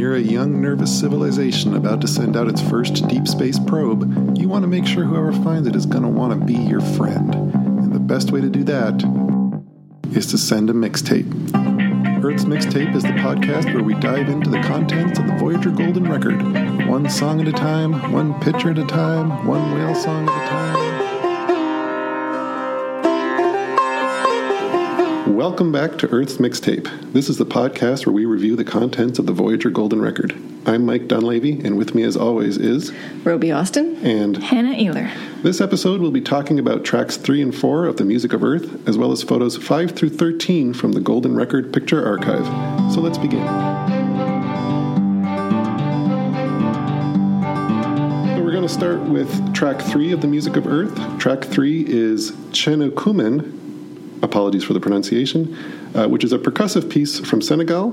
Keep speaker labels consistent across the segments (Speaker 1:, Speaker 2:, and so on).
Speaker 1: you're a young, nervous civilization about to send out its first deep space probe, you want to make sure whoever finds it is going to want to be your friend. And the best way to do that is to send a mixtape. Earth's Mixtape is the podcast where we dive into the contents of the Voyager Golden Record, one song at a time, one picture at a time, one whale song at a time. Welcome back to Earth's Mixtape. This is the podcast where we review the contents of the Voyager Golden Record. I'm Mike Dunleavy, and with me, as always, is
Speaker 2: Roby Austin.
Speaker 1: and
Speaker 3: Hannah Ehler.
Speaker 1: this episode we'll be talking about tracks 3 and 4 of the Music of Earth, as well as photos 5 through 13 from the Golden Record Picture Archive. So let's begin. So we're going to start with track 3 of the Music of Earth. Track 3 is Chenukumen, apologies for the pronunciation, uh, which is a percussive piece from Senegal,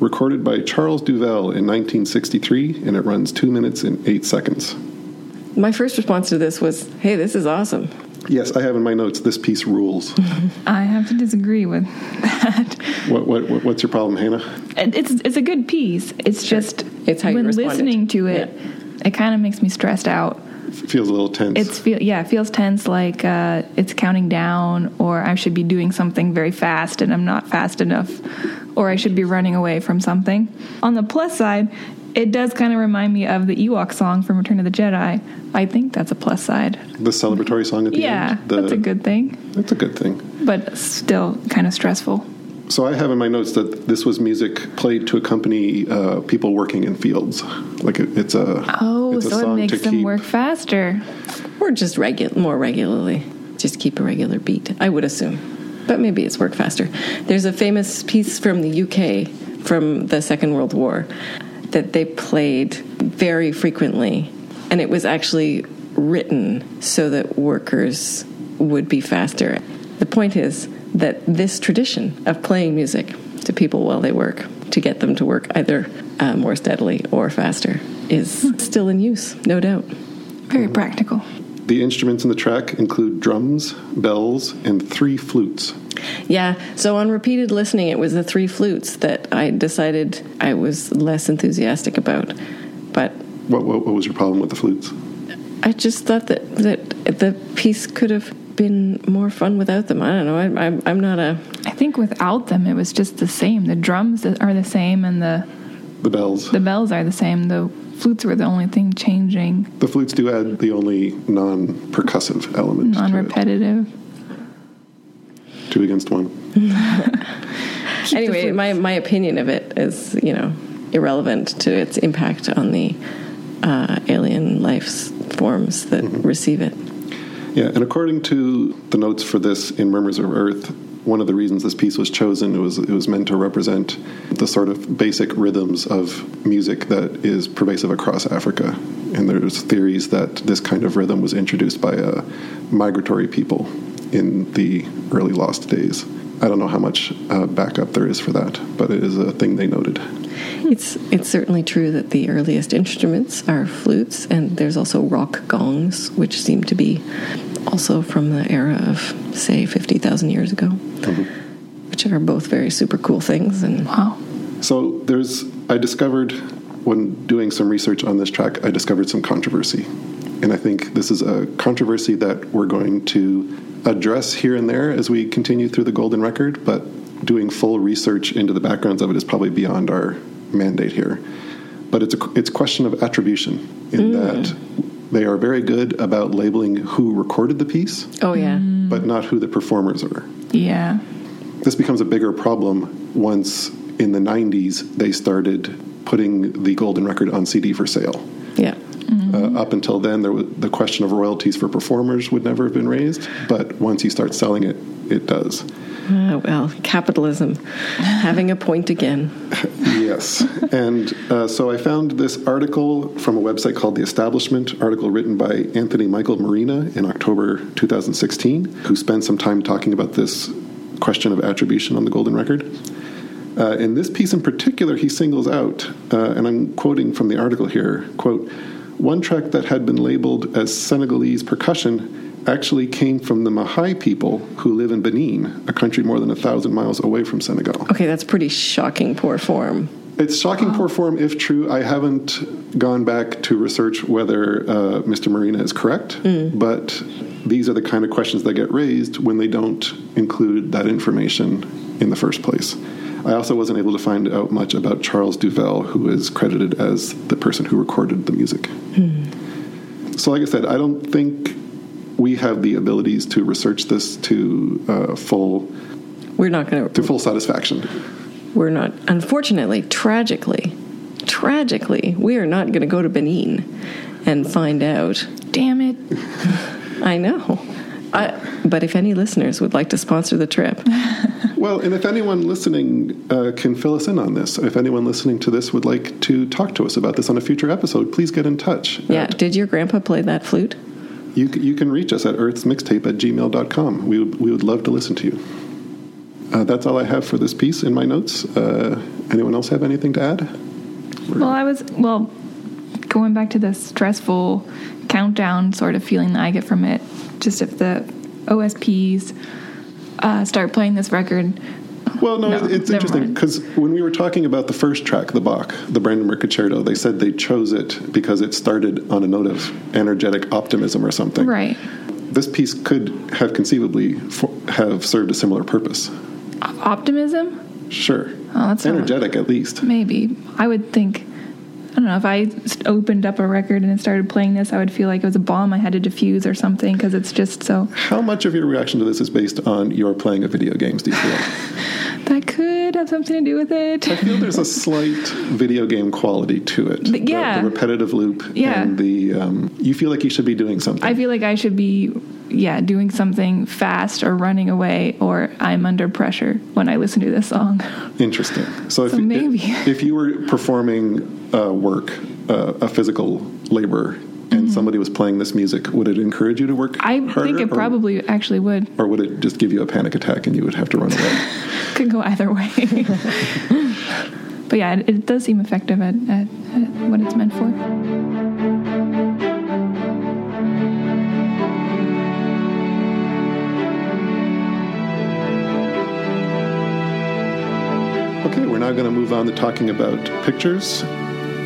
Speaker 1: recorded by Charles Duvelle in 1963, and it runs 2 minutes and 8 seconds.
Speaker 2: My first response to this was, hey, this is awesome.
Speaker 1: Yes, I have in my notes this piece rules.
Speaker 3: I have to disagree with that.
Speaker 1: what, what, what- what's your problem, Hannah?
Speaker 3: It's it's a good piece. It's just
Speaker 2: It's how
Speaker 3: when
Speaker 2: responded.
Speaker 3: listening to it, it kind of makes me stressed out.
Speaker 1: Feels a little tense.
Speaker 3: It's feel yeah, it feels tense, like uh, it's counting down, or I should be doing something very fast and I'm not fast enough, or I should be running away from something. On the plus side, it does kind of remind me of the Ewok song from Return of the Jedi. I think that's a plus side.
Speaker 1: the celebratory song at the
Speaker 3: Yeah,
Speaker 1: end. Yeah,
Speaker 3: that's a good thing,
Speaker 1: That's a good thing.
Speaker 3: but still kind of stressful.
Speaker 1: So I have in my notes that this was music played to accompany uh, people working in fields. Like it, it's a
Speaker 3: Oh,
Speaker 1: it's a
Speaker 3: so it makes them
Speaker 1: keep.
Speaker 3: work faster.
Speaker 2: Or just regu- more regularly. Just keep a regular beat, I would assume. But maybe it's work faster. There's a famous piece from the UK from the Second World War that they played very frequently. And it was actually written so that workers would be faster. The point is that this tradition of playing music to people while they work to get them to work either uh, more steadily or faster is still in use, no doubt.
Speaker 3: Very practical.
Speaker 1: The instruments in the track include drums, bells, and three flutes.
Speaker 2: Yeah, so on repeated listening, it was the three flutes that I decided I was less enthusiastic about. But
Speaker 1: What, what, what was your problem with the flutes?
Speaker 2: I just thought that, that the piece could have been more fun without them. I don't know. I, I'm, I'm not a.
Speaker 3: I think without them, it was just the same. The drums are the same, and the
Speaker 1: The bells.
Speaker 3: the bells are the same. The flutes were the only thing changing,
Speaker 1: The flutes do add the only non-percussive element to it.
Speaker 3: non-repetitive.
Speaker 1: Two against one.
Speaker 2: Anyway, my, my opinion of it is, you know, irrelevant to its impact on the uh, alien life forms that receive it.
Speaker 1: Yeah, and according to the notes for this in Murmurs of Earth, one of the reasons this piece was chosen it was it was meant to represent the sort of basic rhythms of music that is pervasive across Africa. And there's theories that this kind of rhythm was introduced by uh, migratory people in the early lost days. I don't know how much uh, backup there is for that, but it is a thing they noted.
Speaker 2: It's it's certainly true that the earliest instruments are flutes, and there's also rock gongs, which seem to be also from the era of say fifty thousand years ago, mm-hmm. which are both very super cool things. And
Speaker 3: Wow.
Speaker 1: So there's, I discovered when doing some research on this track, I discovered some controversy. And I think this is a controversy that we're going to address here and there as we continue through the Golden Record, but doing full research into the backgrounds of it is probably beyond our mandate here. But it's a it's a question of attribution in mm. that they are very good about labeling who recorded the piece,
Speaker 2: oh yeah, mm.
Speaker 1: but not who the performers are.
Speaker 3: Yeah.
Speaker 1: this becomes a bigger problem once in the 90s they started putting the golden record on cd for sale.
Speaker 2: Yeah. Mm-hmm.
Speaker 1: uh, up until then there was the question of royalties for performers would never have been raised but once you start selling it it does
Speaker 2: Uh, well, capitalism. Having a point again.
Speaker 1: yes. And uh, so i found this article from a website called the establishment article written by anthony michael marina in october 2016 who spent some time talking about this question of attribution on the golden record. Uh, in this piece in particular he singles out uh, and i'm quoting from the article here quote one track that had been labeled as senegalese percussion actually came from the Mahi people who live in Benin, a country more than a thousand miles away from Senegal.
Speaker 2: Okay, that's pretty shocking poor form.
Speaker 1: It's shocking poor form if true. I haven't gone back to research whether uh, Mr. Marina is correct, but these are the kind of questions that get raised when they don't include that information in the first place. I also wasn't able to find out much about Charles Duvelle, who is credited as the person who recorded the music. So, like I said, I don't think we have the abilities to research this to uh, full
Speaker 2: We're not going
Speaker 1: to
Speaker 2: to.
Speaker 1: full satisfaction.
Speaker 2: We're not. Unfortunately, tragically, tragically, we are not going to go to Benin and find out.
Speaker 3: Damn it.
Speaker 2: I know. I, but if any listeners would like to sponsor the trip,
Speaker 1: Well, and if anyone listening uh, can fill us in on this, if anyone listening to this would like to talk to us about this on a future episode, please get in touch.
Speaker 2: yeah.
Speaker 1: At-
Speaker 2: Did your grandpa play that flute?
Speaker 1: You, you can reach us at earthsmixtape at gmail.com. We would, we would love to listen to you. Uh, that's all I have for this piece in my notes. Uh, anyone else have anything to add?
Speaker 3: Well, I was, well, going back to the stressful countdown sort of feeling that I get from it, just if the OSPs uh, start playing this record.
Speaker 1: Well, no,
Speaker 3: No,
Speaker 1: it- it's interesting because when we were talking about the first track, the Bach, the Brandenburg Concerto, they said they chose it because it started on a note of energetic optimism or something.
Speaker 3: Right.
Speaker 1: This piece could have conceivably fo- have served a similar purpose.
Speaker 3: Optimism?
Speaker 1: Sure.
Speaker 3: Oh, that's
Speaker 1: energetic at least.
Speaker 3: Maybe. I would think, I don't know, if I opened up a record and it started playing this, I would feel like it was a bomb I had to defuse or something because it's just so.
Speaker 1: How much of your reaction to this is based on your playing of video games, do you feel?
Speaker 3: That could have something to do with it.
Speaker 1: I feel there's a slight video game quality to it.
Speaker 3: The- yeah.
Speaker 1: The, the repetitive loop
Speaker 3: Yeah.
Speaker 1: and the um, you feel like you should be doing something.
Speaker 3: I feel like I should be, yeah, doing something fast or running away or I'm under pressure when I listen to this song.
Speaker 1: Interesting. So,
Speaker 3: So
Speaker 1: you-
Speaker 3: maybe.
Speaker 1: if you were performing uh, work, uh, a physical labor, and somebody was playing this music, would it encourage you to work
Speaker 3: Mm-hmm. I think it
Speaker 1: or-
Speaker 3: probably actually would.
Speaker 1: or would it just give you a panic attack and you would have to run away?
Speaker 3: Could go either way. but yeah, it, it does seem effective at, at, at what it's meant for.
Speaker 1: Okay, we're now going to move on to talking about pictures.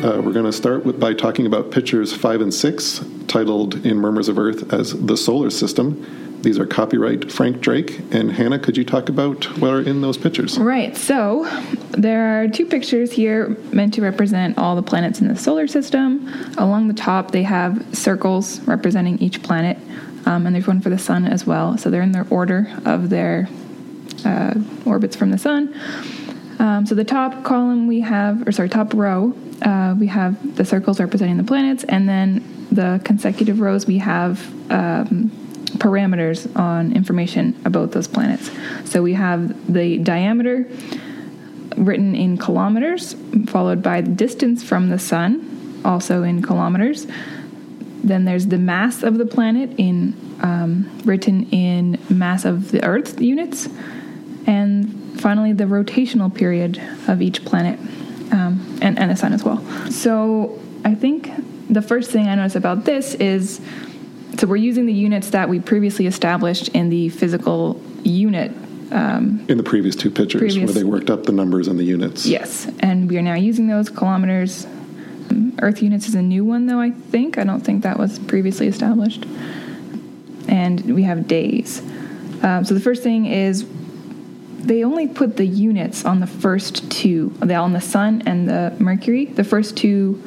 Speaker 1: Uh, we're going to start with, by talking about pictures five and six, titled in Murmurs of Earth as The Solar System. These are copyright Frank Drake. And Hannah, could you talk about what are in those pictures?
Speaker 3: Right, so there are two pictures here meant to represent all the planets in the solar system. Along the top, they have circles representing each planet, um, and there's one for the sun as well. So they're in their order of their uh, orbits from the sun. Um, so the top column we have, or sorry, top row, uh, we have the circles representing the planets, and then the consecutive rows we have um, parameters on information about those planets. So we have the diameter written in kilometers, followed by the distance from the sun, also in kilometers. Then there's the mass of the planet in um, written in mass of the Earth units, and finally the rotational period of each planet um, and, and the sun as well. So I think the first thing I notice about this is so we're using the units that we previously established in the physical unit
Speaker 1: In the previous two pictures,
Speaker 3: Previous-
Speaker 1: where they worked up the numbers and the units.
Speaker 3: Yes, and we are now using those kilometers. Um, Earth units is a new one, though, I think. I don't think that was previously established. And we have days. Um, so the first thing is they only put the units on the first two, they on the sun and the Mercury, the first two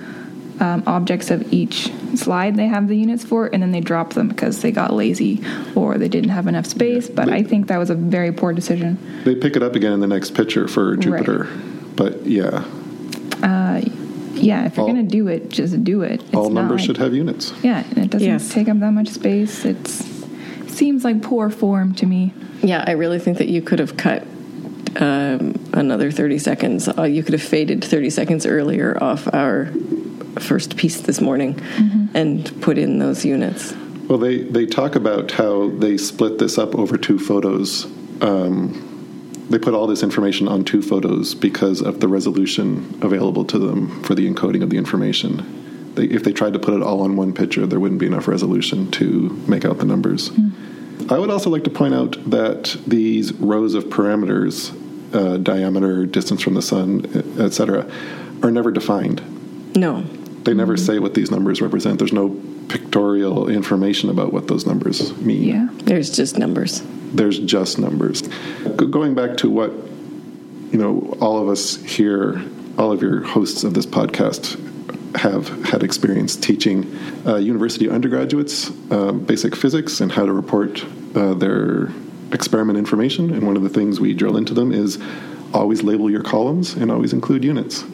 Speaker 3: um, objects of each slide they have the units for, and then they drop them because they got lazy or they didn't have enough space. But I think that was a very poor decision.
Speaker 1: They pick it up again in the next picture for Jupiter. But yeah,
Speaker 3: Yeah, if you're
Speaker 1: All-
Speaker 3: gonna do it, just do it. It's
Speaker 1: all
Speaker 3: not
Speaker 1: numbers
Speaker 3: like-
Speaker 1: should have units.
Speaker 3: Yeah, and it doesn't
Speaker 2: Yes.
Speaker 3: take up that much space. It's seems like poor form to me.
Speaker 2: Yeah, I really think that you could have cut um, another 30 seconds. Uh, you could have faded 30 seconds earlier off our first piece this morning and put in those units.
Speaker 1: Well, they, they talk about how they split this up over two photos. Um, they put all this information on two photos because of the resolution available to them for the encoding of the information. They, if they tried to put it all on one picture, there wouldn't be enough resolution to make out the numbers. I would also like to point out that these rows of parameters, uh, diameter, distance from the sun, etc., are never defined.
Speaker 2: No.
Speaker 1: They never say what these numbers represent. There's no pictorial information about what those numbers mean.
Speaker 3: Yeah.
Speaker 2: There's just numbers.
Speaker 1: There's just numbers. Go- Going back to what you know, all of us here, all of your hosts of this podcast have had experience teaching uh, university undergraduates uh, basic physics and how to report uh, their experiment information. And one of the things we drill into them is always label your columns and always include units.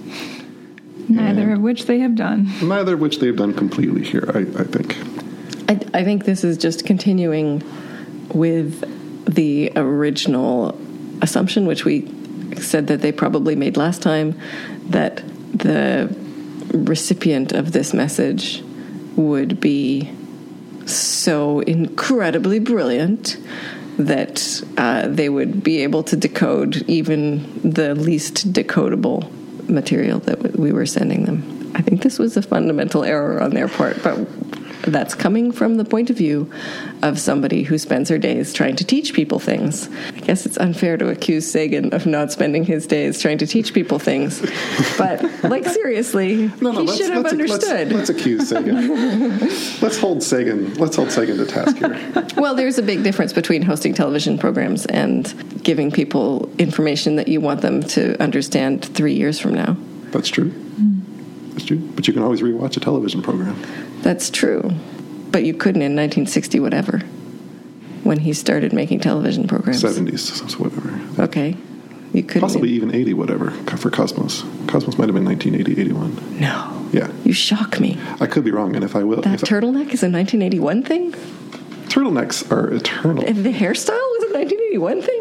Speaker 3: Neither of which they have done.
Speaker 1: Neither of which they've done completely here, I, I think.
Speaker 2: I, I think this is just continuing with the original assumption, which we said that they probably made last time, that the recipient of this message would be so incredibly brilliant that uh, they would be able to decode even the least decodable material that we were sending them. I think this was a fundamental error on their part, but that's coming from the point of view of somebody who spends her days trying to teach people things. I guess it's unfair to accuse Sagan of not spending his days trying to teach people things, but like seriously, he should have understood.
Speaker 1: Let's, let's accuse Sagan. let's hold Sagan. Let's hold Sagan to task here.
Speaker 2: Well, there's a big difference between hosting television programs and giving people information that you want them to understand three years from now.
Speaker 1: That's true. Mm. That's true. But you can always rewatch a television program.
Speaker 2: That's true. But you couldn't in 1960 whatever when he started making television programs.
Speaker 1: 70s, so whatever.
Speaker 2: Okay. You couldn't.
Speaker 1: Possibly even 80, whatever, for Cosmos. Cosmos might have been 1980, 81.
Speaker 2: No.
Speaker 1: Yeah.
Speaker 2: You shock me.
Speaker 1: I could be wrong, and if I will.
Speaker 2: That turtleneck is a 1981 thing?
Speaker 1: turtlenecks are eternal.
Speaker 2: The hairstyle was a 1981 thing?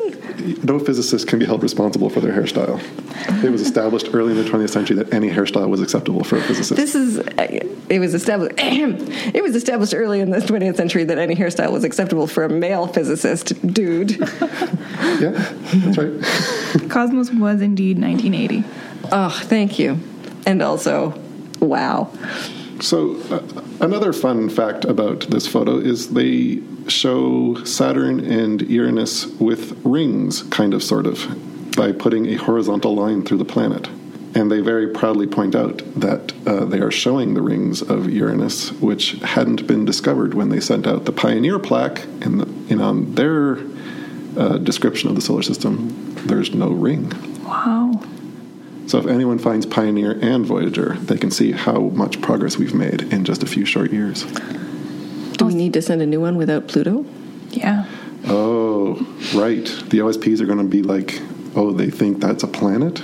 Speaker 1: No physicist can be held responsible for their hairstyle. It was established early in the 20th century that any hairstyle was acceptable for a physicist.
Speaker 2: This is, it was established, it was established early in the 20th century that any hairstyle was acceptable for a male physicist, dude.
Speaker 1: yeah, that's right.
Speaker 3: Cosmos was indeed 1980.
Speaker 2: Oh, thank you. And also, wow.
Speaker 1: So, uh, another fun fact about this photo is they show Saturn and Uranus with rings, kind of, sort of, by putting a horizontal line through the planet. And they very proudly point out that uh, they are showing the rings of Uranus, which hadn't been discovered when they sent out the Pioneer plaque. And, the, and on their uh, description of the solar system, there's no ring.
Speaker 3: Wow.
Speaker 1: So if anyone finds Pioneer and Voyager, they can see how much progress we've made in just a few short years.
Speaker 2: Do we need to send a new one without Pluto?
Speaker 3: Yeah.
Speaker 1: Oh, right. The OSPs are going to be like, oh, they think that's a planet?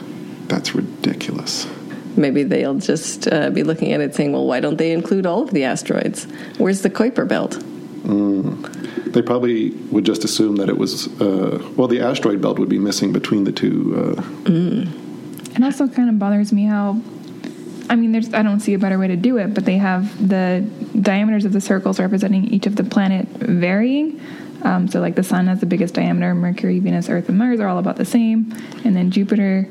Speaker 1: That's ridiculous.
Speaker 2: Maybe they'll just uh, be looking at it saying, well, why don't they include all of the asteroids? Where's the Kuiper belt?
Speaker 1: Mm. They probably would just assume that it was, uh, well, the asteroid belt would be missing between the two. Uh,
Speaker 2: mm.
Speaker 3: It also kind of bothers me how, I mean, there's I don't see a better way to do it, but they have the diameters of the circles representing each of the planet varying. Um, so, like the Sun has the biggest diameter, Mercury, Venus, Earth, and Mars are all about the same, and then Jupiter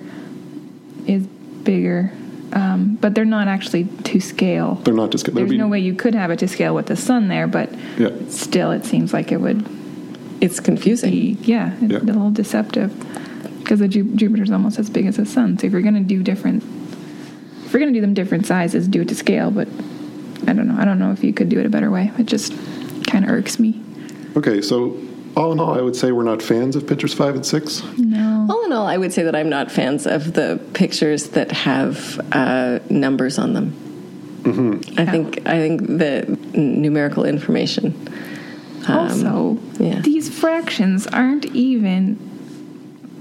Speaker 3: is bigger. Um, but they're not actually to scale.
Speaker 1: They're not to scale.
Speaker 3: There's no way you could have it to scale with the sun there, but
Speaker 1: yeah.
Speaker 3: still, it seems like it would.
Speaker 2: It's confusing.
Speaker 3: Be, yeah, it's
Speaker 1: yeah.
Speaker 3: a little deceptive because the Ju- Jupiter's almost as big as the sun. So if you're going to do different, if you're going to do them different sizes, do it to scale. But I don't know. I don't know if you could do it a better way. It just kind of irks me.
Speaker 1: Okay, so all in all, I would say we're not fans of pictures five and six.
Speaker 3: No.
Speaker 2: All in all, I would say that I'm not fans of the pictures that have uh, numbers on them.
Speaker 1: Mm-hmm.
Speaker 2: I think I think the numerical information.
Speaker 3: Um, also, yeah. these fractions aren't even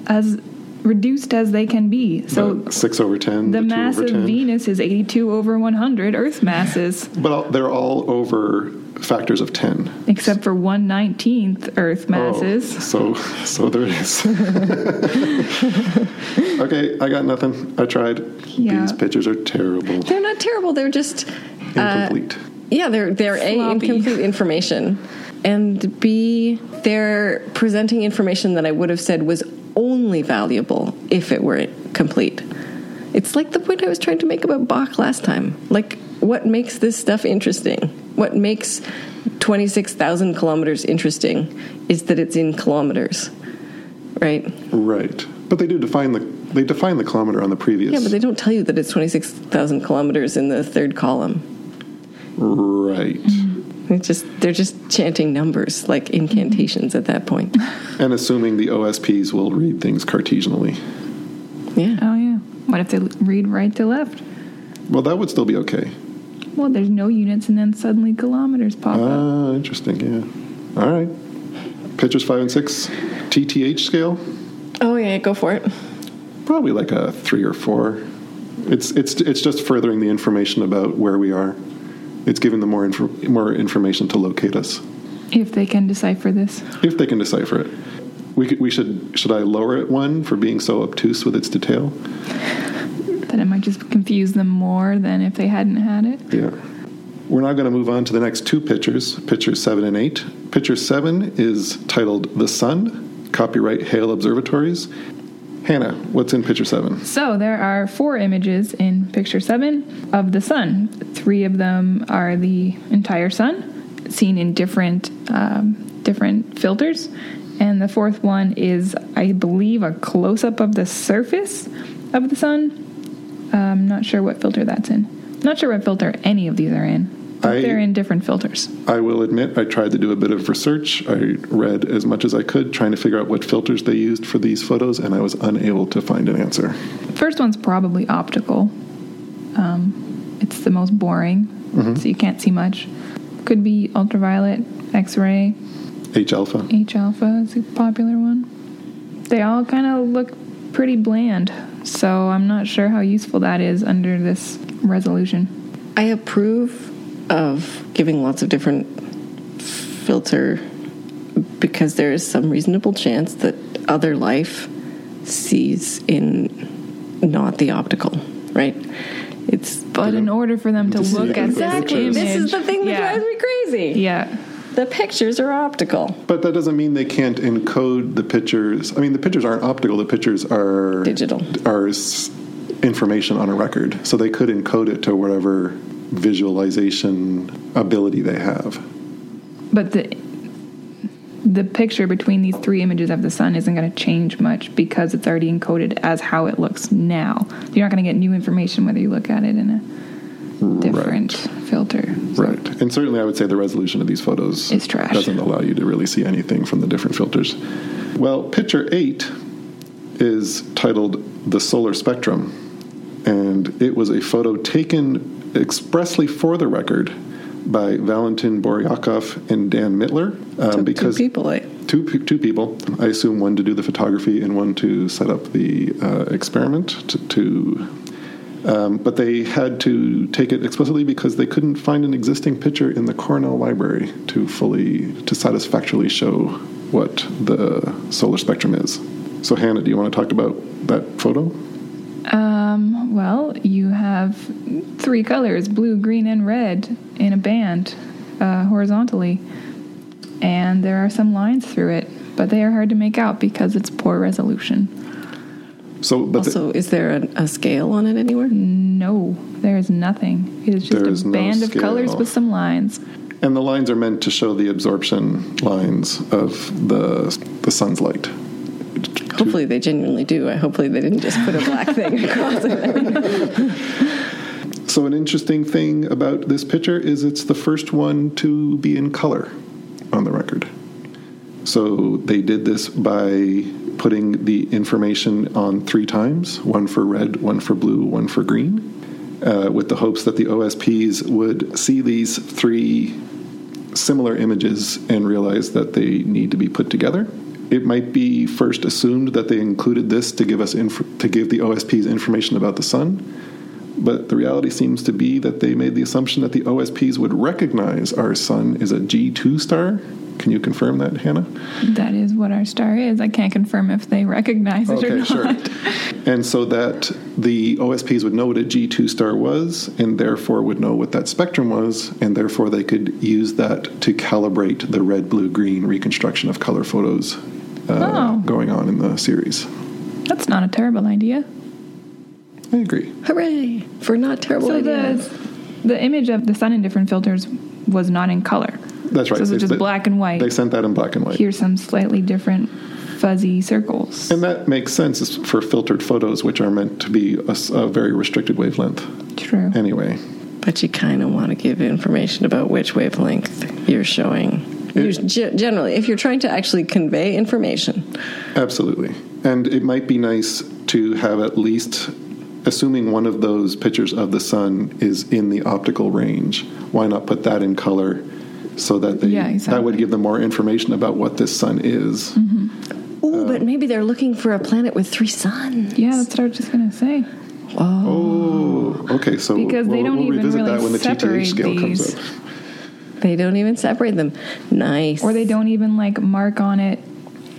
Speaker 3: as reduced as they can be. So
Speaker 1: six over ten.
Speaker 3: The mass of
Speaker 1: 10.
Speaker 3: Venus is eighty-two over one hundred. Earth mass is.
Speaker 1: But they're all over factors of ten.
Speaker 3: Except for one nineteenth Earth masses.
Speaker 1: Oh, so so there it is. okay, I got nothing. I tried.
Speaker 3: Yeah.
Speaker 1: These pictures are terrible.
Speaker 2: They're not terrible. They're just
Speaker 1: incomplete.
Speaker 2: Uh, yeah, they're they're a incomplete information, and b they're presenting information that I would have said was only valuable if it were complete. It's like the point I was trying to make about Bach last time. Like, what makes this stuff interesting? What makes 26,000 kilometers interesting is that it's in kilometers, right?
Speaker 1: Right. But they do define the they define the kilometer on the previous.
Speaker 2: Yeah, but they don't tell you that it's 26,000 kilometers in the third column.
Speaker 1: right. Mm-hmm.
Speaker 2: It's just they're just chanting numbers like incantations at that point.
Speaker 1: And assuming the OSPs will read things Cartesianally.
Speaker 2: Yeah.
Speaker 3: Oh yeah. What if they read right to left?
Speaker 1: Well, that would still be okay.
Speaker 3: Well, there's no units, and then suddenly kilometers pop up.
Speaker 1: Ah, interesting. Yeah. All right. Pictures five and six, TTH scale,
Speaker 2: Oh yeah, go for it.
Speaker 1: probably like a three or four. It's it's it's just furthering the information about where we are. It's giving them more info, more information to locate us
Speaker 3: If they can decipher this.
Speaker 1: if they can decipher it. We could, we should should I lower it one for being so obtuse with its detail?
Speaker 3: Then it might just confuse them more than if they hadn't had it.
Speaker 1: Yeah. We're now going to move on to the next two pictures, pictures seven and eight. Picture seven is titled The Sun, copyright Hale Observatories. Hannah, what's in picture seven?
Speaker 3: So there are four images in picture seven of the sun. Three of them are the entire sun, seen in different um, different filters, and the fourth one is, I believe, a close up of the surface of the sun. I'm not sure what filter that's in. Not sure what filter any of these are in. But
Speaker 1: I-
Speaker 3: they're in different filters.
Speaker 1: I will admit I tried to do a bit of research. I read as much as I could trying to figure out what filters they used for these photos, and I was unable to find an answer.
Speaker 3: First one's probably optical. Um, it's the most boring, so you can't see much. Could be ultraviolet, X-ray,
Speaker 1: H alpha.
Speaker 3: H alpha is a popular one. They all kind of look pretty bland, so I'm not sure how useful that is under this resolution.
Speaker 2: I approve of giving lots of different filter because there is some reasonable chance that other life sees in not the optical, right? It's
Speaker 3: But in order for them to
Speaker 1: To
Speaker 3: look at
Speaker 1: exactly.
Speaker 3: this
Speaker 2: This is the thing that
Speaker 3: yeah,
Speaker 2: drives me crazy.
Speaker 3: Yeah,
Speaker 2: The pictures are optical,
Speaker 1: But that doesn't mean they can't encode the pictures. I mean, the pictures aren't optical. The pictures are
Speaker 2: Digital.
Speaker 1: Are information on a record, so they could encode it to whatever visualization ability they have.
Speaker 3: but the the picture between these three images of the sun isn't going to change much because it's already encoded as how it looks now. You're not going to get new information whether you look at it in a different filter. So-
Speaker 1: Right, and certainly I would say the resolution of these photos
Speaker 3: Is trash.
Speaker 1: doesn't allow you to really see anything from the different filters. Well, picture eight is titled "The Solar Spectrum," and it was a photo taken expressly for the record by Valentin Boriakoff and Dan Mittler um,
Speaker 2: Took
Speaker 1: because
Speaker 2: two people.
Speaker 1: Two two people. I assume one to do the photography and one to set up the uh, experiment. To, to um, but they had to take it explicitly because they couldn't find an existing picture in the Cornell Library to fully to satisfactorily show what the solar spectrum is. So, Hannah, do you want to talk about that photo?
Speaker 3: Um, well, you have three colors blue, green, and red in a band uh, horizontally. And there are some lines through it, but they are hard to make out because it's poor resolution.
Speaker 1: So, but the-
Speaker 2: also, is there a, a scale on it anywhere?
Speaker 3: No, there is nothing. It is just
Speaker 1: is
Speaker 3: a
Speaker 1: no
Speaker 3: band of colors with some lines.
Speaker 1: and the lines are meant to show the absorption lines of the the sun's light.
Speaker 2: Hopefully, they genuinely do. Hopefully they didn't just put a black thing across it.
Speaker 1: So, an interesting thing about this picture is it's the first one to be in color on the record. So, they did this by putting the information on three times one for red, one for blue, one for green, uh, with the hopes that the OSPs would see these three similar images and realize that they need to be put together. It might be first assumed that they included this to give us inf- to give the OSPs information about the sun, but the reality seems to be that they made the assumption that the OSPs would recognize our sun is a G2 star. Can you confirm that, Hannah?
Speaker 3: That is what our star is. I can't confirm if they recognize it or
Speaker 1: Okay,
Speaker 3: not.
Speaker 1: sure. And so that the OSPs would know what a G2 star was, and therefore would know what that spectrum was, and therefore they could use that to calibrate the red, blue, green reconstruction of color photos uh,
Speaker 3: Oh.
Speaker 1: going on in the series.
Speaker 3: That's not a terrible idea.
Speaker 1: I agree.
Speaker 2: Hooray for not terrible
Speaker 3: So
Speaker 2: ideas.
Speaker 3: the the image of the sun in different filters was not in color.
Speaker 1: That's right.
Speaker 3: So it's
Speaker 1: They-
Speaker 3: just
Speaker 1: they-
Speaker 3: black and white.
Speaker 1: They sent that in black and white.
Speaker 3: Here's some slightly different fuzzy circles.
Speaker 1: And that makes sense for filtered photos, which are meant to be a very restricted wavelength
Speaker 3: True.
Speaker 1: anyway.
Speaker 2: But you kind of want to give information about which wavelength you're showing.
Speaker 1: It-
Speaker 2: generally, if you're trying to actually convey information,
Speaker 1: Absolutely. And it might be nice to have at least, assuming one of those pictures of the sun is in the optical range, why not put that in color so that they,
Speaker 3: Yeah,
Speaker 1: that would give them more information about what this sun is? Mm-hmm.
Speaker 2: Ooh, uh, but maybe they're looking for a planet with three suns.
Speaker 3: Yeah, that's what I was just gonna say.
Speaker 1: Oh, okay. So
Speaker 3: Because they
Speaker 1: we'll,
Speaker 3: don't
Speaker 1: we'll
Speaker 3: even
Speaker 1: revisit
Speaker 3: really
Speaker 1: that when the TTH
Speaker 3: separate
Speaker 1: scale
Speaker 3: these.
Speaker 1: comes up.
Speaker 2: They don't even separate them. Nice.
Speaker 3: Or they don't even like mark on it,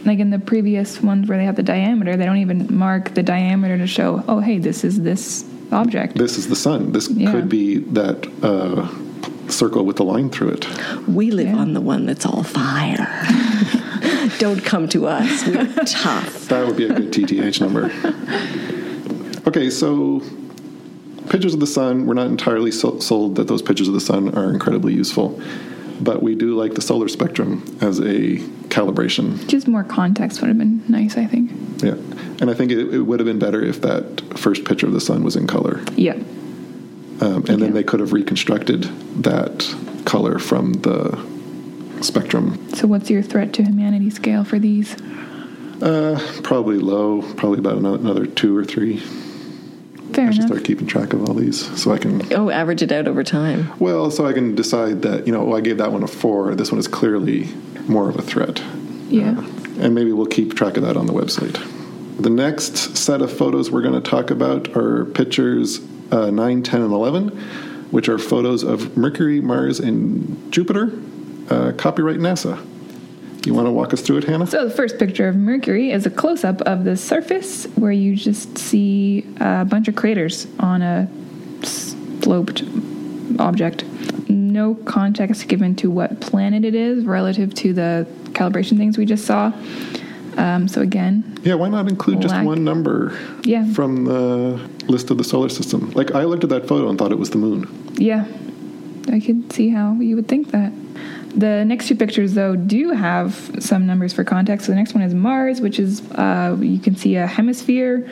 Speaker 3: like in the previous ones where they have the diameter. They don't even mark the diameter to show, oh, hey, this is this object.
Speaker 1: This is the sun. This
Speaker 3: Yeah.
Speaker 1: could be that uh, circle with the line through it.
Speaker 2: We live
Speaker 3: Yeah.
Speaker 2: on the one that's all fire. don't come to us. We're tough.
Speaker 1: That would be a good TTH number. Okay, so pictures of the sun, we're not entirely so- sold that those pictures of the sun are incredibly useful, but we do like the solar spectrum as a calibration.
Speaker 3: Just more context would have been nice, I think.
Speaker 1: Yeah. And I think it, it would have been better if that first picture of the sun was in color.
Speaker 3: Yeah.
Speaker 1: Um, and then they could have reconstructed that color from the spectrum.
Speaker 3: So, what's your threat to humanity scale for these?
Speaker 1: Uh, probably low, probably about another two or three.
Speaker 3: Fair
Speaker 1: I should
Speaker 3: enough.
Speaker 1: start keeping track of all these so I can
Speaker 2: Oh, average it out over time.
Speaker 1: Well, so I can decide that, you know, oh, I gave that one a four. This one is clearly more of a threat.
Speaker 3: Yeah.
Speaker 1: And maybe we'll keep track of that on the website. The next set of photos we're going to talk about are pictures uh, 9, 10, and 11, which are photos of Mercury, Mars, and Jupiter. Uh, copyright NASA. You want to walk us through it, Hannah?
Speaker 3: So, the first picture of Mercury is a close up of the surface where you just see a bunch of craters on a sloped object. No context given to what planet it is relative to the calibration things we just saw. Um, so, again,
Speaker 1: Yeah, why not include just
Speaker 3: Lack-
Speaker 1: one number
Speaker 3: Yeah.
Speaker 1: from the list of the solar system? Like, I looked at that photo and thought it was the moon.
Speaker 3: yeah, I could see how you would think that. The next two pictures, though, do have some numbers for context. So the next one is Mars, which is uh, you can see a hemisphere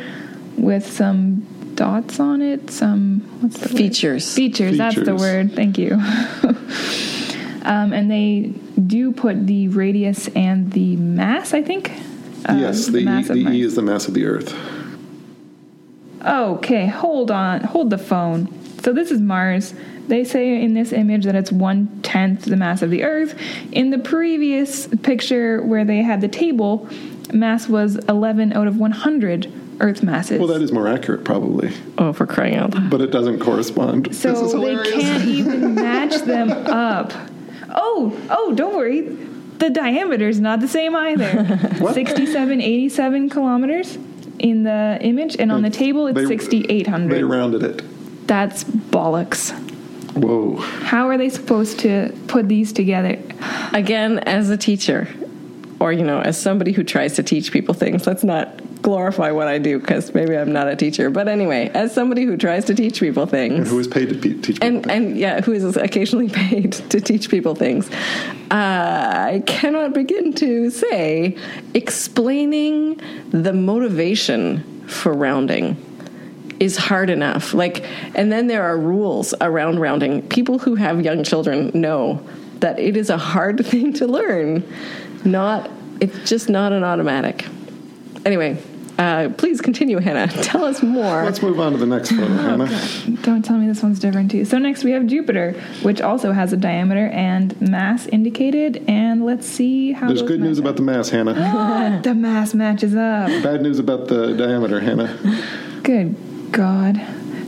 Speaker 3: with some dots on it. Some what's the word?
Speaker 2: Features.
Speaker 3: Features. That's the word. Thank you. um, and they do put the radius and the mass. I think. Um,
Speaker 1: yes, the,
Speaker 3: mass
Speaker 1: e, the E is the mass of the Earth.
Speaker 3: Okay, hold on. Hold the phone. So this is Mars. They say in this image that it's one tenth the mass of the Earth. In the previous picture where they had the table, mass was 11 out of 100 Earth masses.
Speaker 1: Well, that is more accurate, probably,
Speaker 2: Oh, for crying out loud.
Speaker 1: but it doesn't correspond. this is
Speaker 3: so they can't even match them up. Oh, oh, don't worry. The diameter is not the same either.
Speaker 1: What?
Speaker 3: 67, 87 kilometers in the image, and on the table it's 6,800.
Speaker 1: They rounded it.
Speaker 3: That's bollocks.
Speaker 1: Whoa.
Speaker 3: How are they supposed to put these together?
Speaker 2: Again, as a teacher, or, you know, as somebody who tries to teach people things, let's not glorify what I do because maybe I'm not a teacher. But anyway, as somebody who tries to teach people things.
Speaker 1: and Who is paid to pe- teach people?
Speaker 2: and and yeah, who is occasionally paid to teach people things. Uh, I cannot begin to say explaining the motivation for rounding is hard enough. Like, and then there are rules around rounding. People who have young children know that it is a hard thing to learn. Not, it's just not an automatic. Anyway, uh, please continue, Hannah. Tell us more.
Speaker 1: Let's move on to the next photo, Hannah.
Speaker 3: Don't tell me this one's different too. So next we have Jupiter, which also has a diameter and mass indicated. And let's see how.
Speaker 1: There's good news
Speaker 3: match
Speaker 1: about the mass, Hannah.
Speaker 3: the mass matches up.
Speaker 1: Bad news about the diameter, Hannah.
Speaker 3: Good God.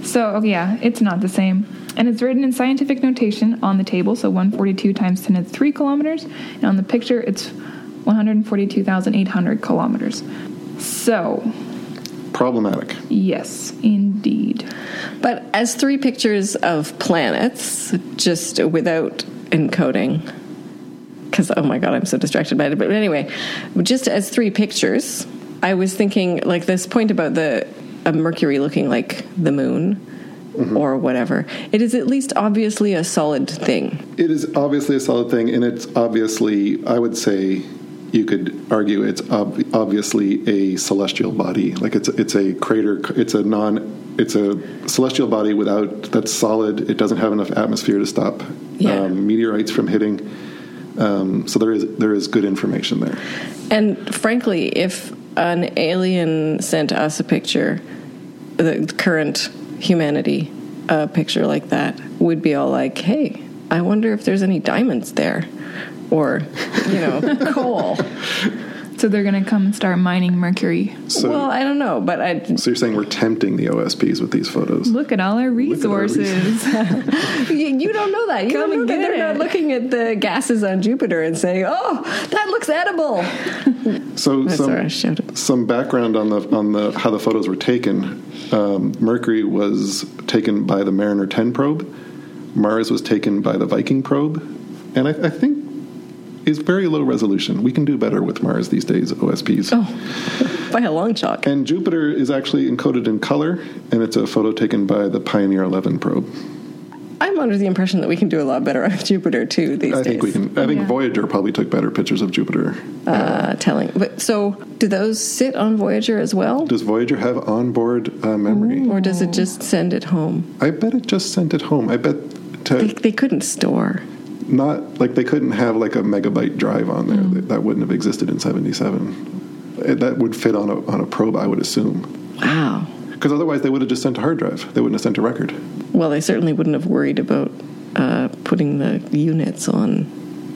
Speaker 3: So okay, yeah, it's not the same. And it's written in scientific notation on the table, so 142 times 10 to the 3 kilometers. And on the picture, it's 142,800 kilometers. So,
Speaker 1: Problematic.
Speaker 3: yes, indeed.
Speaker 2: But as three pictures of planets, just without encoding, because oh my god, I'm so distracted by it. But anyway, just as three pictures, I was thinking like this point about the of Mercury looking like the moon. Or whatever. It is at least obviously a solid thing.
Speaker 1: It is obviously a solid thing, and it's obviously, I would say, you could argue it's ob- obviously a celestial body. Like it's it's a crater. It's a non. It's a celestial body without that's solid. It doesn't have enough atmosphere to stop
Speaker 2: Yeah.
Speaker 1: um, meteorites from hitting. Um, so there is there is good information there.
Speaker 2: And frankly, if an alien sent us a picture, the current humanity, a picture like that, would be all like, hey, I wonder if there's any diamonds there. Or, you know, coal.
Speaker 3: So they're going to come and start mining mercury.
Speaker 1: So
Speaker 2: well, I don't know, but I,
Speaker 1: so you're saying we're tempting the OSPs with these photos?
Speaker 3: Look at all our
Speaker 1: at our
Speaker 3: resources.
Speaker 2: you, you don't know that. You
Speaker 3: Come
Speaker 2: don't know
Speaker 3: and
Speaker 2: that
Speaker 3: get
Speaker 2: they're not looking at the gases on Jupiter and saying, "Oh, that looks edible."
Speaker 1: So some
Speaker 2: sorry,
Speaker 1: some background on the on the how the photos were taken. Um, Mercury was taken by the Mariner 10 probe. Mars was taken by the Viking probe, and I, I think is very low resolution. We can do better with Mars these days. OSPs.
Speaker 2: Oh, by a long chalk.
Speaker 1: And Jupiter is actually encoded in color, and it's a photo taken by the Pioneer 11 probe.
Speaker 2: I'm under the impression that we can do a lot better on Jupiter too these
Speaker 1: I
Speaker 2: days.
Speaker 1: think we can. I think
Speaker 3: Yeah.
Speaker 1: Voyager probably took better pictures of Jupiter.
Speaker 2: uh, telling. But so, do those sit on Voyager as well,
Speaker 1: Does Voyager have onboard uh, memory?
Speaker 2: or does it just send it home?
Speaker 1: I bet it just sent it home. I bet to
Speaker 2: They, they couldn't store.
Speaker 1: Not like they couldn't have like a megabyte drive on there.
Speaker 2: Mm.
Speaker 1: That, that wouldn't have existed in '77. It- That would fit on a on a probe, I would assume,
Speaker 2: Wow.
Speaker 1: because otherwise they would have just sent a hard drive. They wouldn't have sent a record.
Speaker 2: Well, they certainly wouldn't have worried about uh, putting the units on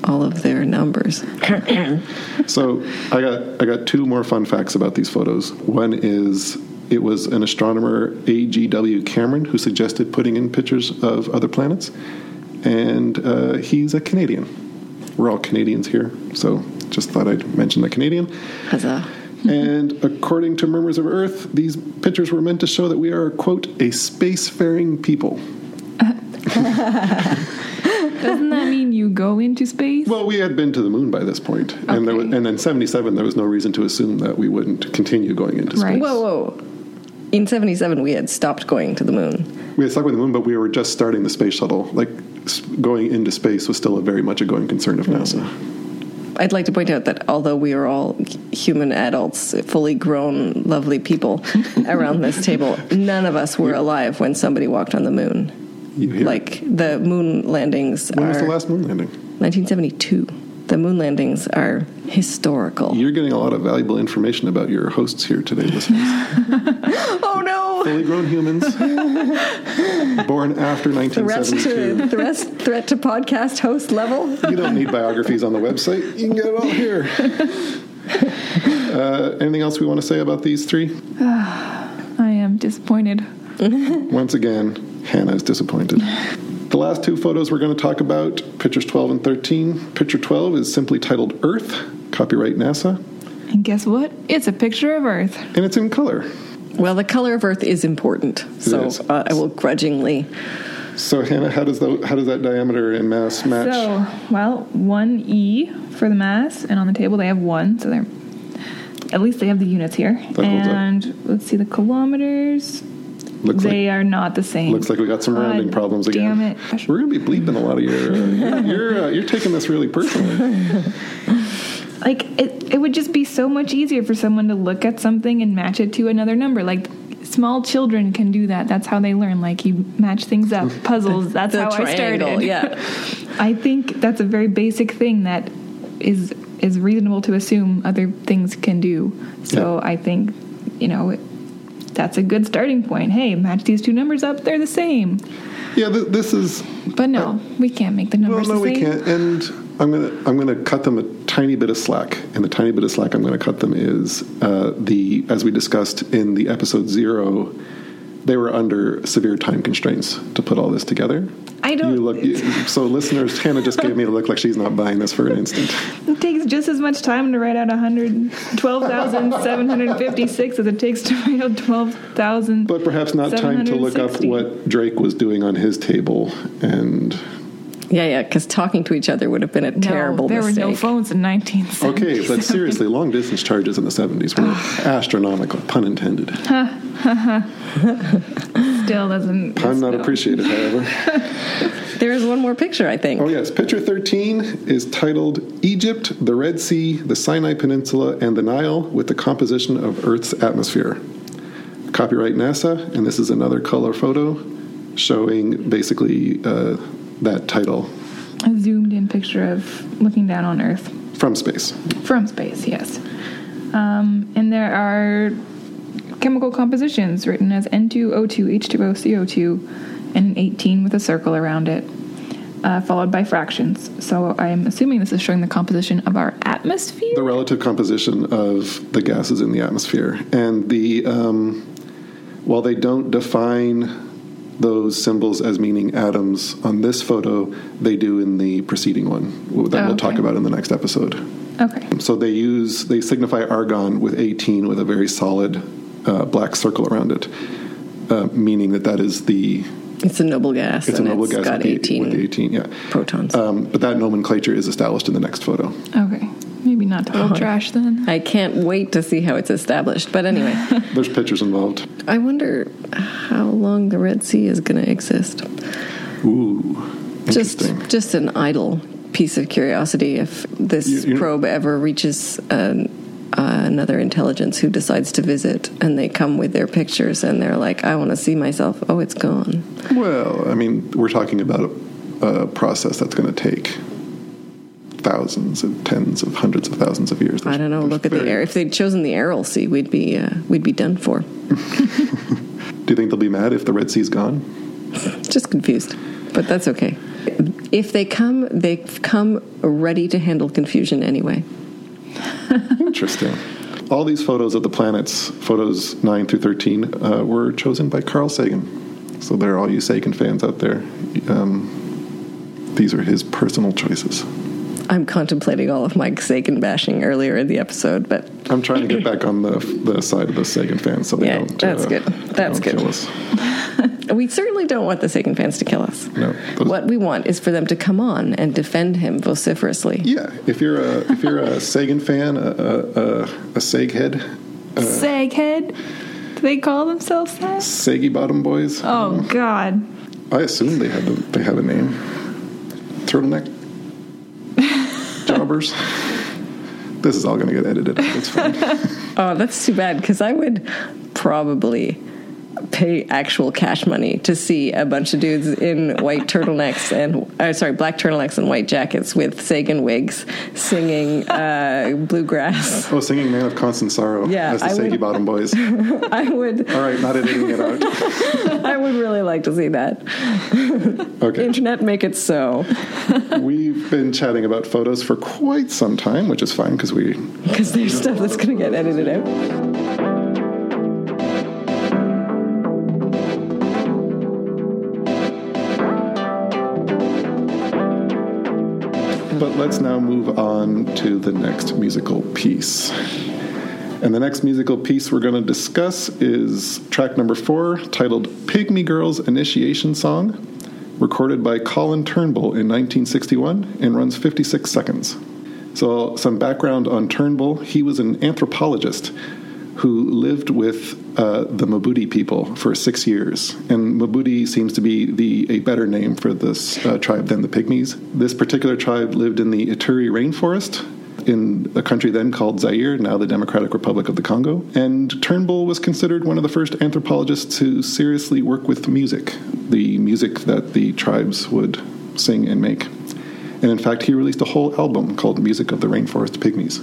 Speaker 2: all of their numbers.
Speaker 1: So I got I got two more fun facts about these photos. One is it was an astronomer A.G.W. Cameron who suggested putting in pictures of other planets, and uh, he's a Canadian. We're all Canadians here, so just thought I'd mention the Canadian.
Speaker 2: Huzzah.
Speaker 1: and according to Murmurs of Earth, these pictures were meant to show that we are, quote, a spacefaring people.
Speaker 3: Doesn't that mean you go into space?
Speaker 1: Well, we had been to the moon by this point, and there was, and in '77 there was no reason to assume that we wouldn't continue going into space.
Speaker 3: Right.
Speaker 2: Whoa, whoa. In 77, we had stopped going to the moon.
Speaker 1: We had stuck with the moon, but we were just starting the space shuttle. Like s- going into space was still a very much a going concern of mm-hmm. NASA.
Speaker 2: I'd like to point out that although we are all human adults, fully grown, lovely people around this table, none of us were alive when somebody walked on the moon.
Speaker 1: You hear?
Speaker 2: Like the moon landings
Speaker 1: when was the last moon landing?
Speaker 2: 1972. The moon landings are historical.
Speaker 1: You're getting a lot of valuable information about your hosts here today, listeners.
Speaker 2: Oh no!
Speaker 1: Fully grown humans, born after
Speaker 2: Threat
Speaker 1: 1972.
Speaker 2: to, threat, threat to podcast host level.
Speaker 1: You don't need biographies on the website. You can get it all here. Uh, anything else we want to say about these three?
Speaker 3: I am disappointed.
Speaker 1: Once again, Hannah is disappointed. The last two photos we're going to talk about, pictures 12 and 13. Picture 12 is simply titled Earth, copyright NASA,
Speaker 3: And guess what? It's a picture of Earth.
Speaker 1: and it's in color.
Speaker 2: Well, the color of Earth is important, so
Speaker 1: is.
Speaker 2: uh, I will grudgingly.
Speaker 1: So, Hannah, how does, the, how does that diameter and mass match?
Speaker 3: So, well, one E for the mass, and on the table they have one, so they're at least they have the units here.
Speaker 1: holds up.
Speaker 3: and let's see the kilometers.
Speaker 1: looks,
Speaker 3: they
Speaker 1: like,
Speaker 3: are not the same.
Speaker 1: looks like we got some rounding
Speaker 3: God
Speaker 1: problems again.
Speaker 3: Damn it!
Speaker 1: We're going to be bleeping a lot of your. Uh, you're, uh, you're taking this really personally.
Speaker 3: Like it, it would just be so much easier for someone to look at something and match it to another number. Like small children can do that. That's how they learn. Like you match things up, puzzles. That's how I started.
Speaker 2: yeah.
Speaker 3: I think that's a very basic thing that is is reasonable to assume other things can do. So I think you know that's a good starting point. Hey, match these two numbers up; they're the same.
Speaker 1: Yeah, th- this is.
Speaker 3: But no, we can't make the numbers Well,
Speaker 1: no,
Speaker 3: the
Speaker 1: we can't. And I'm gonna I'm gonna cut them a tiny bit of slack. And the tiny bit of slack I'm gonna cut them is uh, the as we discussed in the episode zero, they were under severe time constraints to put all this together.
Speaker 3: I don't-
Speaker 1: You look you, so listeners. Hannah just gave me a look like she's not buying this for an instant.
Speaker 3: It takes just as much time to write out 112,756 as it takes to write out 12,000.
Speaker 1: But perhaps not time to look up what Drake was doing on his table and.
Speaker 2: Yeah, yeah, because talking to each other would have been a terrible
Speaker 3: no, there
Speaker 2: mistake.
Speaker 3: were no phones in 1970.
Speaker 1: Okay, but seriously, long distance charges in the 70s were astronomical, pun intended.
Speaker 3: still doesn't.
Speaker 1: I'm not
Speaker 3: still-
Speaker 1: appreciated, however.
Speaker 2: There is one more picture, I think.
Speaker 1: Oh, yes. Picture 13 is titled Egypt, the Red Sea, the Sinai Peninsula, and the Nile with the composition of Earth's atmosphere. Copyright NASA, and this is another color photo showing basically uh, that title
Speaker 3: A zoomed in picture of looking down on Earth
Speaker 1: from space.
Speaker 3: from space. Yes, um, and there are chemical compositions written as N2O2 H2O CO2 and an 18 with a circle around it, uh, followed by fractions. So I'm assuming this is showing the composition of our atmosphere.
Speaker 1: The relative composition of the gases in the atmosphere. And the um, while they don't define those symbols as meaning atoms on this photo, they do in the preceding one that
Speaker 3: Oh,
Speaker 1: we'll talk about in the next episode.
Speaker 3: okay.
Speaker 1: So they use they signify argon with 18 with a very solid uh, black circle around it, uh, meaning that that is the
Speaker 2: It's a noble gas,
Speaker 1: it's a noble
Speaker 2: it's
Speaker 1: gas
Speaker 2: got
Speaker 1: with,
Speaker 2: 18
Speaker 1: with 18. Yeah,
Speaker 2: protons.
Speaker 1: um, but that nomenclature is established in the next photo.
Speaker 3: Okay. Maybe not total trash then.
Speaker 2: I can't wait to see how it's established. But anyway,
Speaker 1: There's pictures involved.
Speaker 2: I wonder how long the Red Sea is going to exist.
Speaker 1: Ooh,
Speaker 2: Just, just an idle piece of curiosity. If this
Speaker 1: You- you-
Speaker 2: probe ever reaches an, uh, another intelligence who decides to visit, and they come with their pictures, and they're like, "I want to see myself." Oh, it's gone.
Speaker 1: Well, I mean, we're talking about a, a process that's going to take thousands and tens of hundreds of thousands of years.
Speaker 2: I don't know. Look at the air. If they'd chosen the Aral Sea, we'd be uh, we'd be done for.
Speaker 1: Do you think they'll be mad if the Red Sea's gone?
Speaker 2: Just confused, but that's okay. If they come, they come ready to handle confusion anyway.
Speaker 1: Interesting. All these photos of the planets, photos 9 through 13, uh, were chosen by Carl Sagan. So there are all you Sagan fans out there. Um, these are his personal choices.
Speaker 2: I'm contemplating all of my Sagan bashing earlier in the episode, but
Speaker 1: I'm trying to get back on the the side of the Sagan fans so they
Speaker 2: Yeah,
Speaker 1: don't.
Speaker 2: that's
Speaker 1: uh,
Speaker 2: good. That's good.
Speaker 1: Kill us.
Speaker 2: we certainly don't want the Sagan fans to kill us.
Speaker 1: No. those-
Speaker 2: What we want is for them to come on and defend him vociferously.
Speaker 1: Yeah, if you're a if you're a Sagan fan, a a, a, a Sag head,
Speaker 3: Saghead? Do they call themselves that?
Speaker 1: Saggy Bottom Boys.
Speaker 3: Oh God.
Speaker 1: I assume they have the, they have a name. Turtleneck jobbers. This is all going to get edited. It's fine.
Speaker 2: Oh, that's too bad because I would probably pay actual cash money to see a bunch of dudes in white turtlenecks and uh, sorry, black turtlenecks and white jackets with Sagan wigs singing uh, bluegrass.
Speaker 1: Oh, singing "Man of Constant Sorrow."
Speaker 2: Yeah,
Speaker 1: that's the
Speaker 2: I
Speaker 1: Saggy
Speaker 2: would-
Speaker 1: Bottom Boys.
Speaker 2: I would,
Speaker 1: All right, not editing it out.
Speaker 2: I would really like to see that.
Speaker 1: Okay,
Speaker 2: Internet, make it so
Speaker 1: we've been chatting about photos for quite some time, which is fine because we
Speaker 2: because there's stuff that's going to get edited out.
Speaker 1: But let's now move on to the next musical piece. And the next musical piece we're going to discuss is track number four, titled Pygmy Girl's Initiation Song, recorded by Colin Turnbull in 1961 and runs 56 seconds. So, some background on Turnbull he was an anthropologist who lived with uh, the Mbuti people for six years. And Mbuti seems to be the a better name for this uh, tribe than the Pygmies. This particular tribe lived in the Ituri rainforest in a country then called Zaire, now the Democratic Republic of the Congo. And Turnbull was considered one of the first anthropologists to seriously work with music, the music that the tribes would sing and make. And in fact, he released a whole album called Music of the Rainforest Pygmies.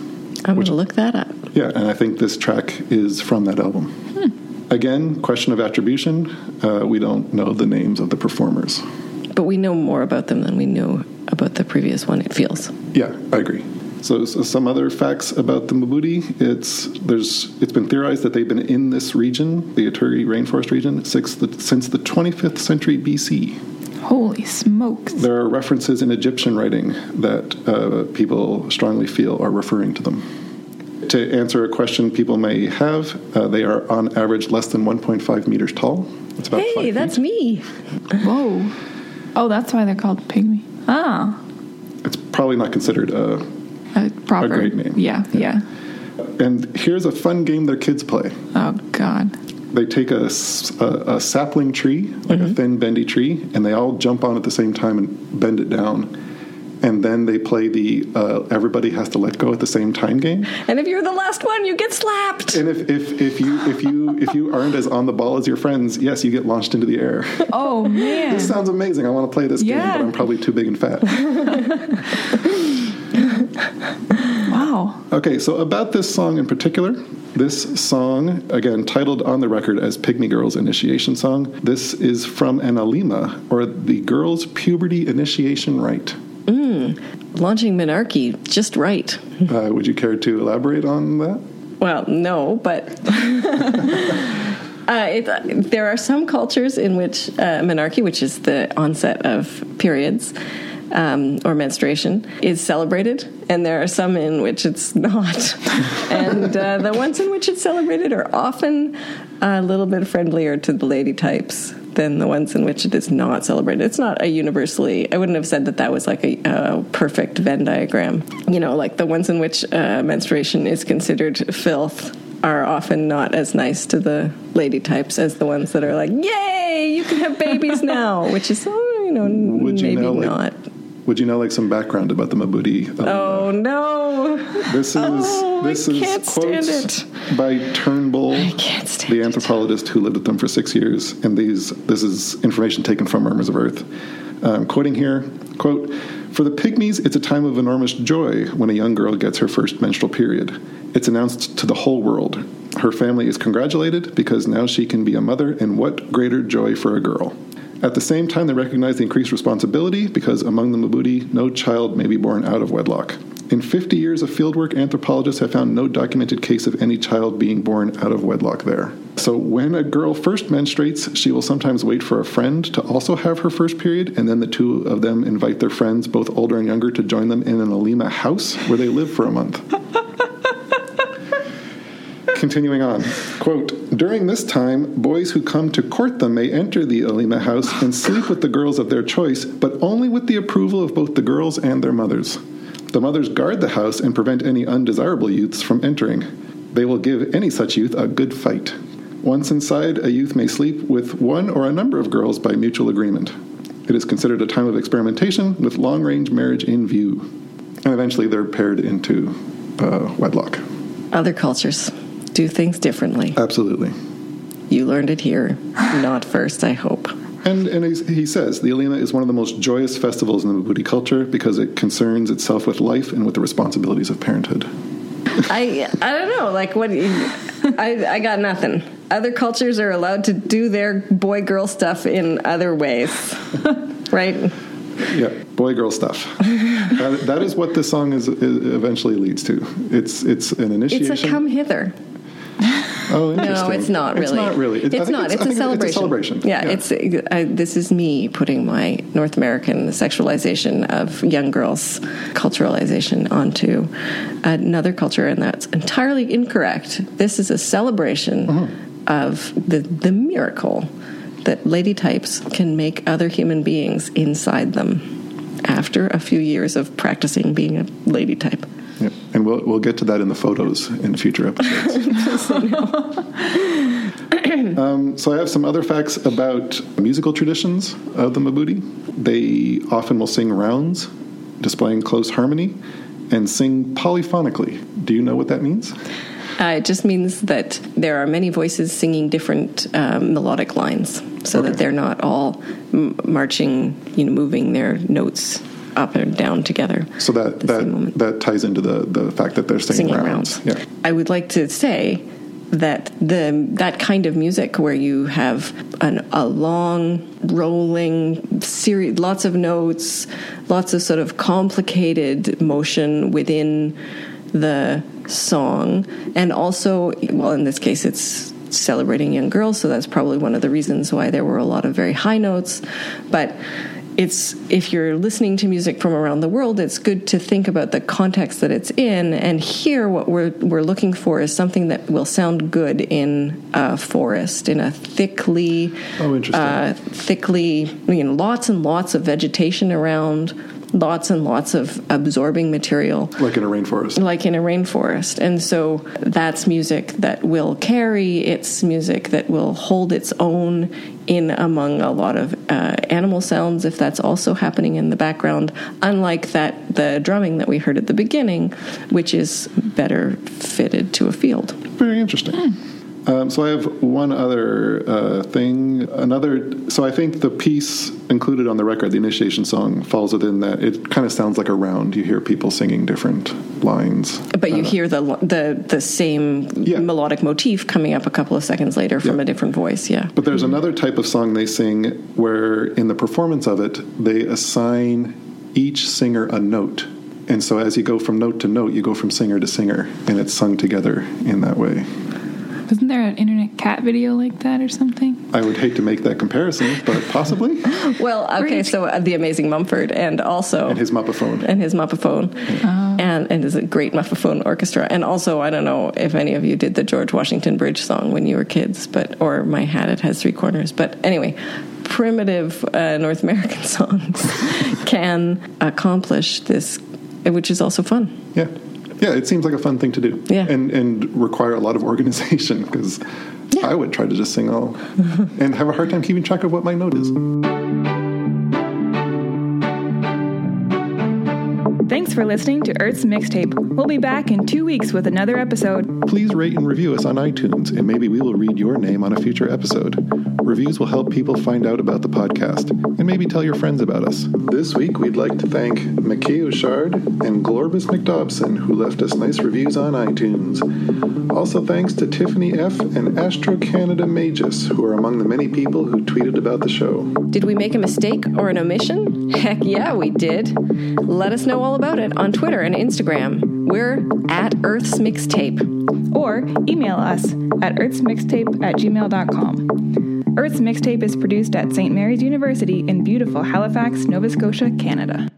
Speaker 2: I'm going to look that up.
Speaker 1: Yeah, and I think this track is from that album. Again, question of attribution. Uh, we don't know the names of the performers.
Speaker 2: But we know more about them than we know about the previous one, it feels.
Speaker 1: Yeah, I agree. So, so some other facts about the Mbuti. It's there's it's been theorized that they've been in this region, the Ituri rainforest region, since the, since the 25th century BC.
Speaker 3: Holy smokes.
Speaker 1: There are references in Egyptian writing that uh, people strongly feel are referring to them. To answer a question people may have, uh, they are on average less than 1.5 meters tall. It's about
Speaker 2: Hey, that's me.
Speaker 3: Whoa. Oh, that's why they're called pygmy. Ah.
Speaker 1: It's probably not considered a.
Speaker 3: A proper.
Speaker 1: great name.
Speaker 3: Yeah, yeah.
Speaker 1: And here's a fun game their kids play.
Speaker 3: Oh God.
Speaker 1: They take a a sapling tree, like a thin, bendy tree, and they all jump on at the same time and bend it down. And then they play the uh, everybody has to let go at the same time game.
Speaker 2: And if you're the last one, you get slapped.
Speaker 1: And if, if, if you if you if you aren't as on the ball as your friends, yes, you get launched into the air.
Speaker 3: Oh man.
Speaker 1: This sounds amazing. I want to play this game, but I'm probably too big and fat.
Speaker 3: wow.
Speaker 1: Okay, so about this song in particular, this song, again, titled on the record as Pygmy Girls Initiation Song, this is from an Alima, or the Girls' Puberty Initiation Rite. Mmm.
Speaker 2: Launching Monarchy just right.
Speaker 1: Uh, would you care to elaborate on that?
Speaker 2: Well, no, but uh, it, there are some cultures in which uh, menarche, which is the onset of periods um, or menstruation, is celebrated, and there are some in which it's not. and uh, the ones in which it's celebrated are often a little bit friendlier to the lady types than the ones in which it is not celebrated. It's not a universally, I wouldn't have said that that was like a, a perfect Venn diagram. You know, like the ones in which uh, menstruation is considered filth are often not as nice to the lady types as the ones that are like, yay, you can have babies now, which is, oh, you know,
Speaker 1: Would you
Speaker 2: maybe
Speaker 1: know, like,
Speaker 2: not.
Speaker 1: Would you know like some background about the Mbuti? Um,
Speaker 2: Oh, no.
Speaker 1: this is
Speaker 2: oh,
Speaker 1: this is quotes
Speaker 2: it.
Speaker 1: by Turnbull, the
Speaker 2: it.
Speaker 1: anthropologist who lived with them for six years, and these this is information taken from Murmurs of Earth. Um, quoting here, quote, For the pygmies, it's a time of enormous joy when a young girl gets her first menstrual period. It's announced to the whole world. Her family is congratulated because now she can be a mother, and what greater joy for a girl. At the same time, they recognize the increased responsibility because among the Mbuti, no child may be born out of wedlock. In 50 years of fieldwork, anthropologists have found no documented case of any child being born out of wedlock there. So, when a girl first menstruates, she will sometimes wait for a friend to also have her first period, and then the two of them invite their friends, both older and younger, to join them in an Alima house where they live for a month. Continuing on, quote, during this time, boys who come to court them may enter the Alima house and sleep with the girls of their choice, but only with the approval of both the girls and their mothers. The mothers guard the house and prevent any undesirable youths from entering. They will give any such youth a good fight. Once inside, a youth may sleep with one or a number of girls by mutual agreement. It is considered a time of experimentation with long range marriage in view. And eventually they're paired into uh, wedlock.
Speaker 2: Other cultures do things differently.
Speaker 1: Absolutely.
Speaker 2: You learned it here, not first, I hope.
Speaker 1: And, and he says the Alima is one of the most joyous festivals in the Mbuti culture because it concerns itself with life and with the responsibilities of parenthood.
Speaker 2: I I don't know. Like what? I I got nothing. Other cultures are allowed to do their boy girl stuff in other ways, right?
Speaker 1: Yeah, boy girl stuff. that, that is what this song is, is eventually leads to. It's it's an initiation.
Speaker 2: It's a come hither.
Speaker 1: Oh,
Speaker 2: No, it's not really.
Speaker 1: It's not really. It-
Speaker 2: It's not. It's,
Speaker 1: I
Speaker 2: a celebration.
Speaker 1: It's a celebration.
Speaker 2: Yeah, it's. Uh, this is me putting my North American sexualization of young girls' culturalization onto another culture, and that's entirely incorrect. This is a celebration
Speaker 1: Mm-hmm.
Speaker 2: of the the miracle that lady types can make other human beings inside them after a few years of practicing being a lady type.
Speaker 1: Yeah. And we'll we'll get to that in the photos in future episodes. um, so I have some other facts about musical traditions of the Mbuti. They often will sing rounds, displaying close harmony, and sing polyphonically. Do you know what that means?
Speaker 2: Uh, it just means that there are many voices singing different um, melodic lines, so
Speaker 1: Okay.
Speaker 2: that they're not all m- marching, you know, moving their notes up and down together.
Speaker 1: So that that that ties into the the fact that they're singing,
Speaker 2: Singing
Speaker 1: rounds.
Speaker 2: rounds.
Speaker 1: Yeah.
Speaker 2: I would like to say that the that kind of music where you have an, a long rolling series, lots of notes, lots of sort of complicated motion within the song, and also, well, in this case, it's celebrating young girls, so that's probably one of the reasons why there were a lot of very high notes, but it's if you're listening to music from around the world, it's good to think about the context that it's in. And here, what we're we're looking for is something that will sound good in a forest, in a thickly,
Speaker 1: Oh, interesting.
Speaker 2: uh, thickly, you know, lots and lots of vegetation around, lots and lots of absorbing material
Speaker 1: Like in a rainforest.
Speaker 2: like in a rainforest. And so that's music that will carry, it's music that will hold its own in among a lot of uh, animal sounds if that's also happening in the background, unlike that the drumming that we heard at the beginning, which is better fitted to a field.
Speaker 1: Very interesting. Um, so I have one other uh, thing. Another. So I think the piece included on the record, the initiation song, falls within that. It kind of sounds like a round. You hear people singing different lines.
Speaker 2: But you hear the the the same
Speaker 1: Yeah.
Speaker 2: melodic motif coming up a couple of seconds later from
Speaker 1: Yeah.
Speaker 2: a different voice. Yeah.
Speaker 1: But there's another type of song they sing where, in the performance of it, they assign each singer a note. And so as you go from note to note, you go from singer to singer, and it's sung together in that way.
Speaker 3: Wasn't there an internet cat video like that or something?
Speaker 1: I would hate to make that comparison, but possibly.
Speaker 2: Well, okay,
Speaker 3: Great.
Speaker 2: so uh, the Amazing Mumford, and also
Speaker 1: And his Muppaphone.
Speaker 2: and his Muppaphone, and and is a great Muppaphone orchestra. And also, I don't know if any of you did the George Washington Bridge song when you were kids, but or My Hat It Has Three Corners. But anyway, primitive uh, North American songs can accomplish this, which is also fun.
Speaker 1: Yeah. Yeah, it seems like a fun thing to do.
Speaker 2: Yeah.
Speaker 1: And and require a lot of organization because
Speaker 2: Yeah.
Speaker 1: I would try to just sing all and have a hard time keeping track of what my note is.
Speaker 3: Thanks for listening to Earth's Mixtape. We'll be back in two weeks with another episode.
Speaker 1: Please rate and review us on iTunes, and maybe we will read your name on a future episode. Reviews will help people find out about the podcast, and maybe tell your friends about us. This week, we'd like to thank McKay O'Shard and Glorbus McDobson, who left us nice reviews on iTunes. Also, thanks to Tiffany F. and Astro Canada Magus, who are among the many people who tweeted about the show.
Speaker 2: Did we make a mistake or an omission? Heck yeah, we did. Let us know all about it on Twitter and Instagram. We're at Earth's Mixtape.
Speaker 3: Or email us at earthsmixtape at gmail.com. Earth's Mixtape is produced at St. Mary's University in beautiful Halifax, Nova Scotia, Canada.